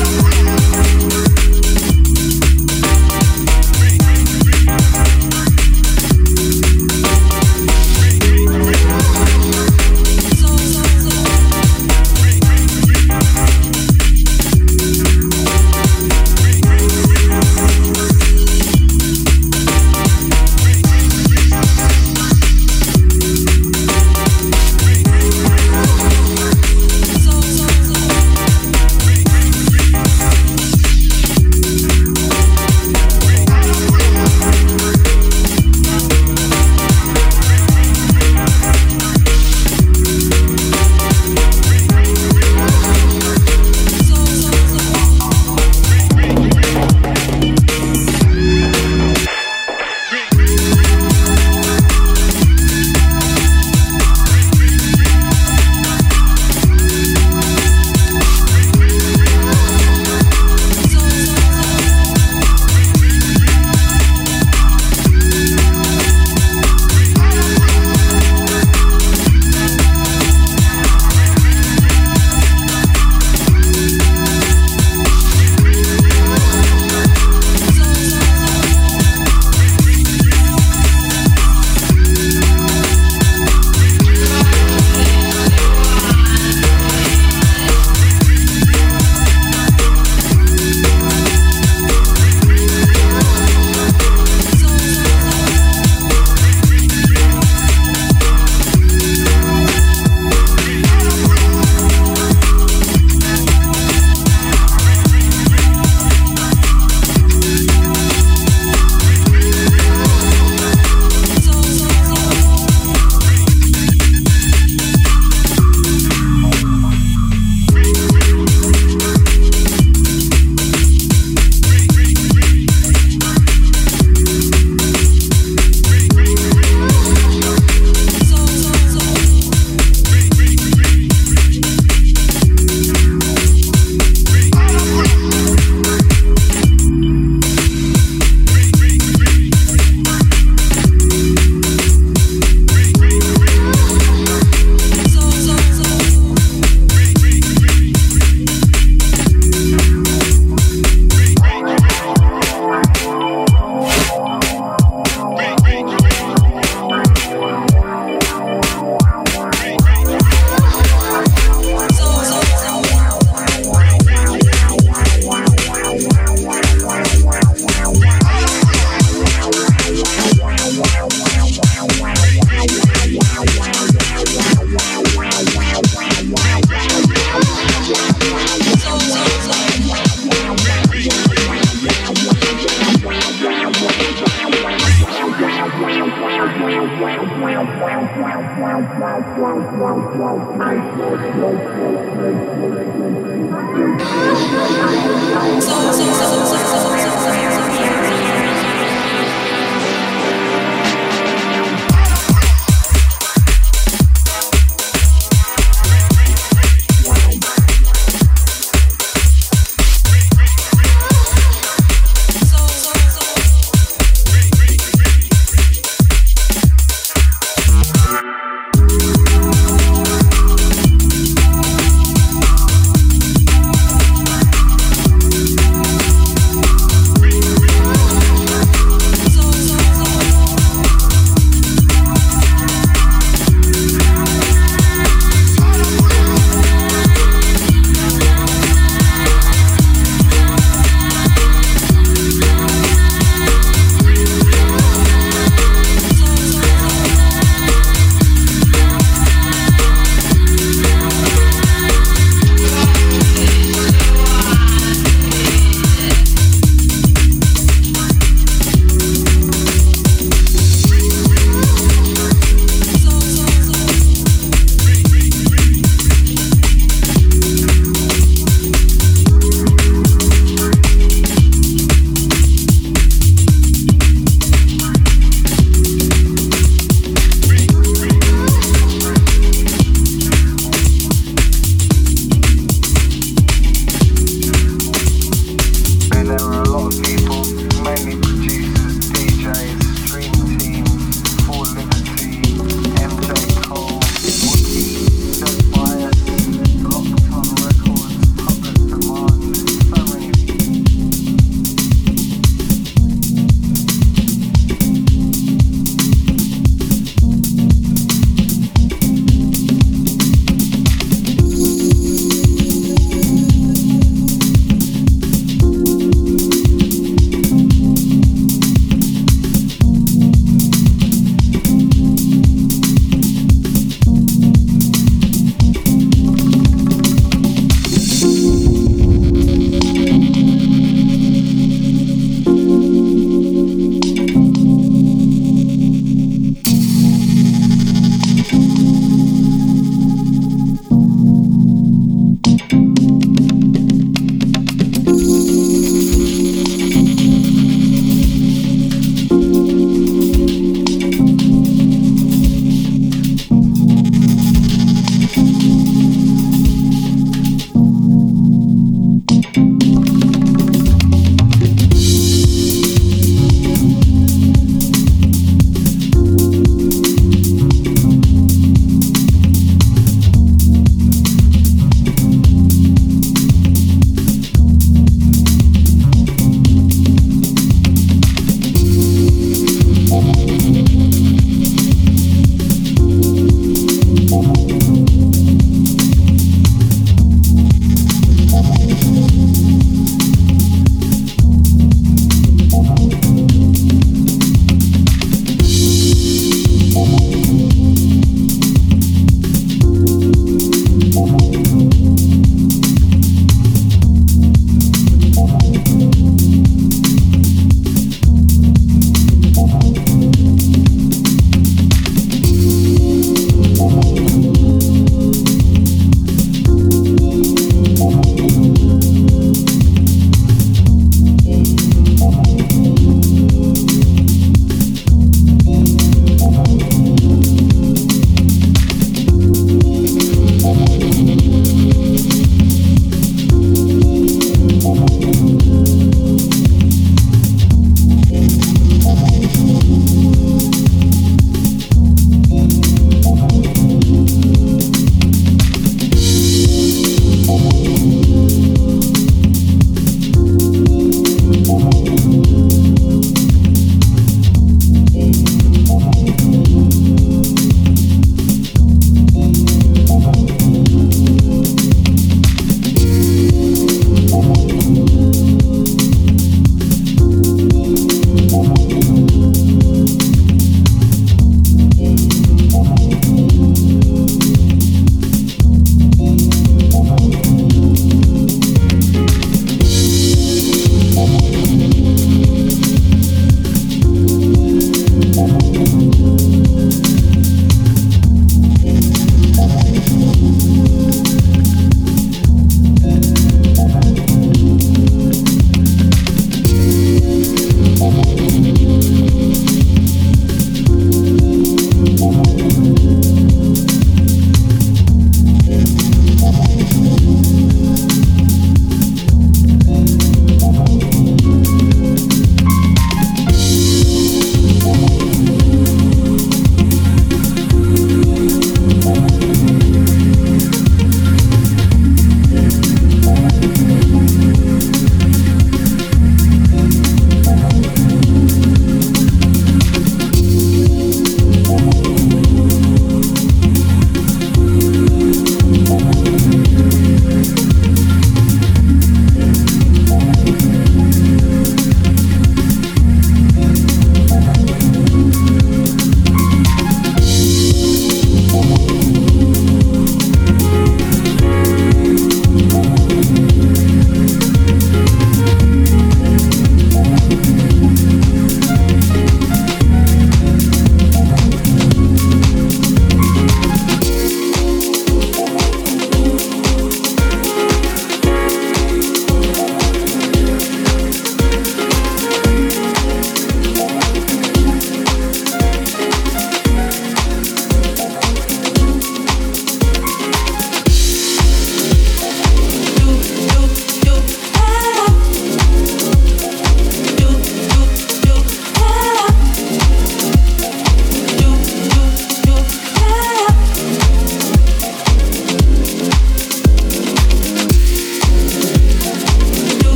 Thank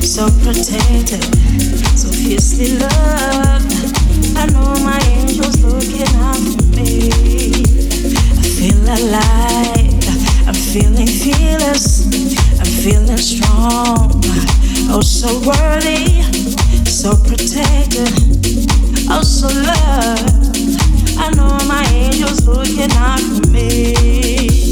so protected, so fiercely loved. I know my angel's looking out for me. I feel alive, I'm feeling fearless, I'm feeling strong. Oh, so worthy, so protected, oh, so loved. I know my angel's looking out for me.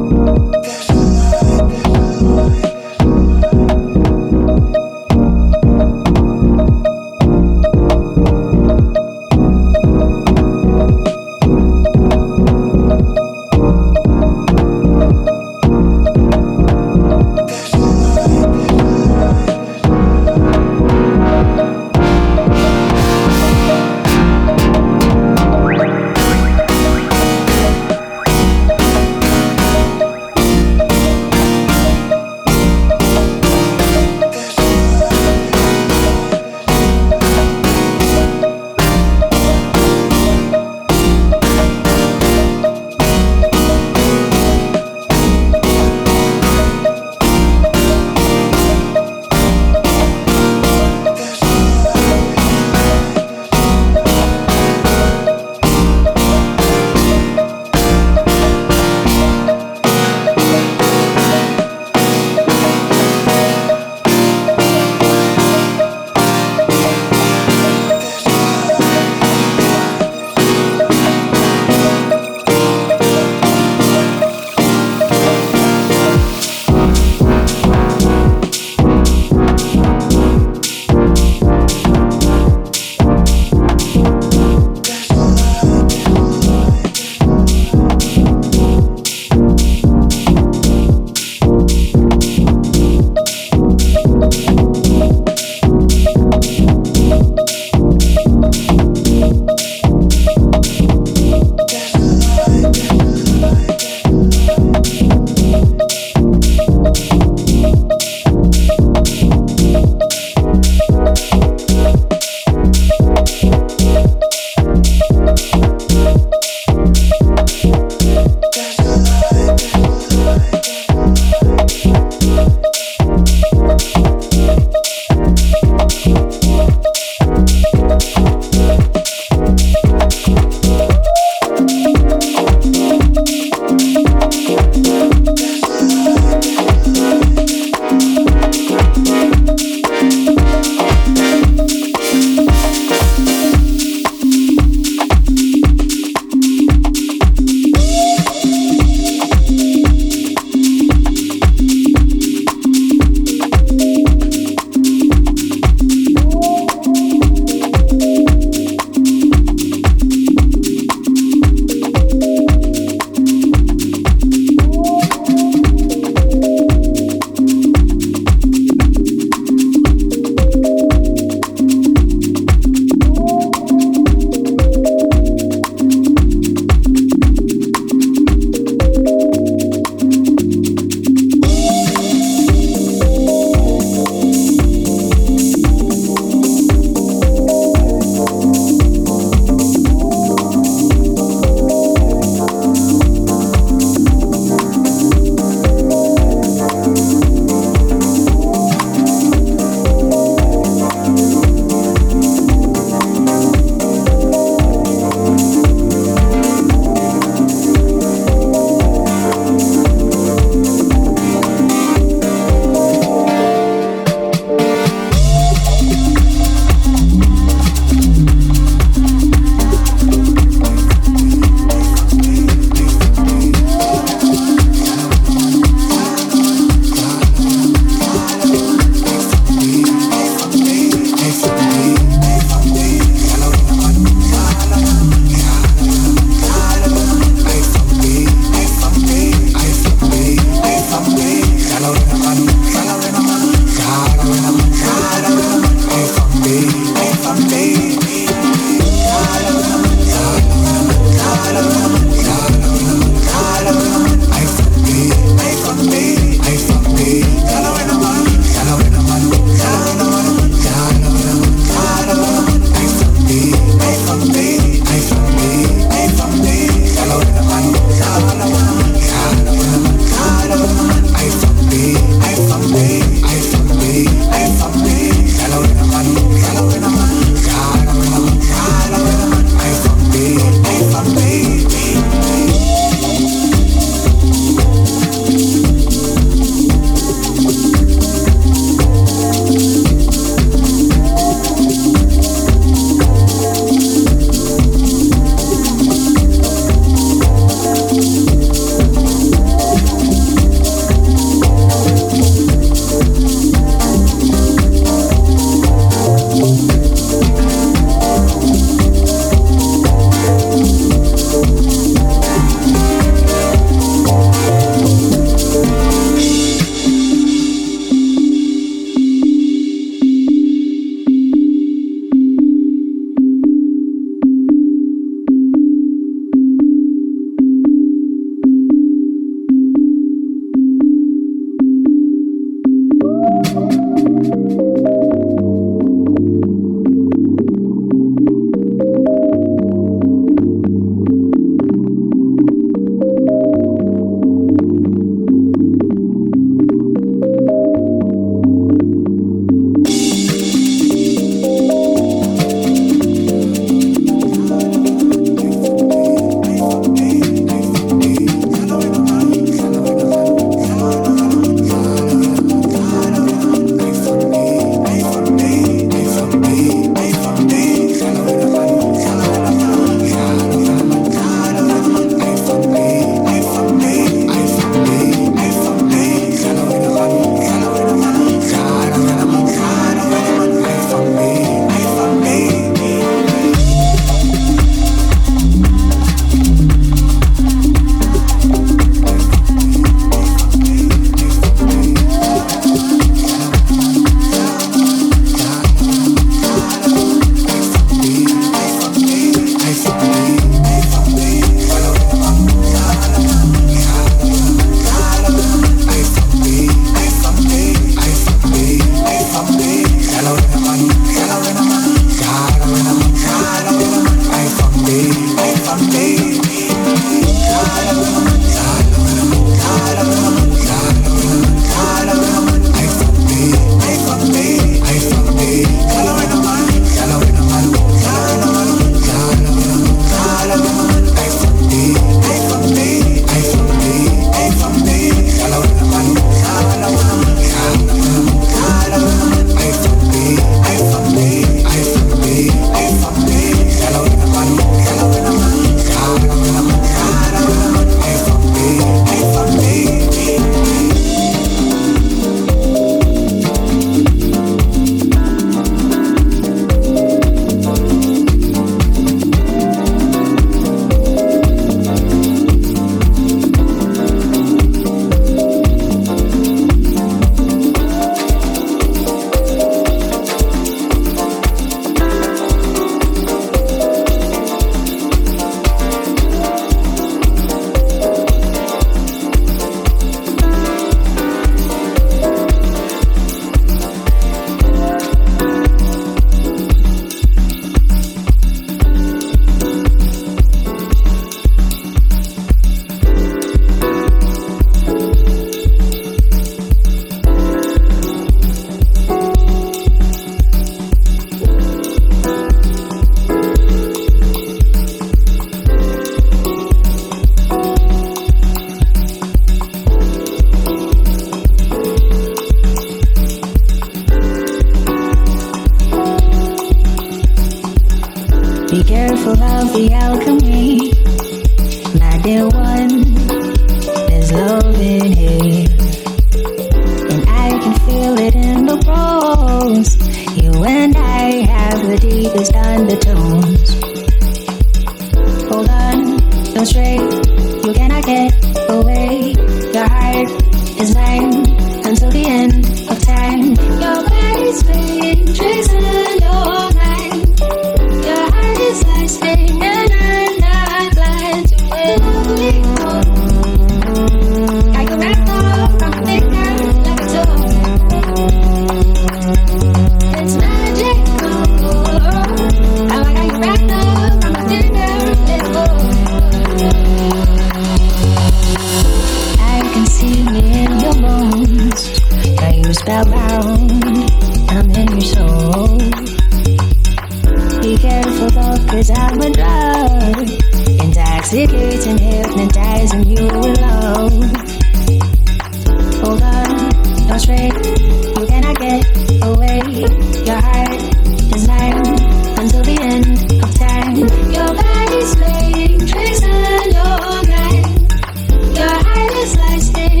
Slice it.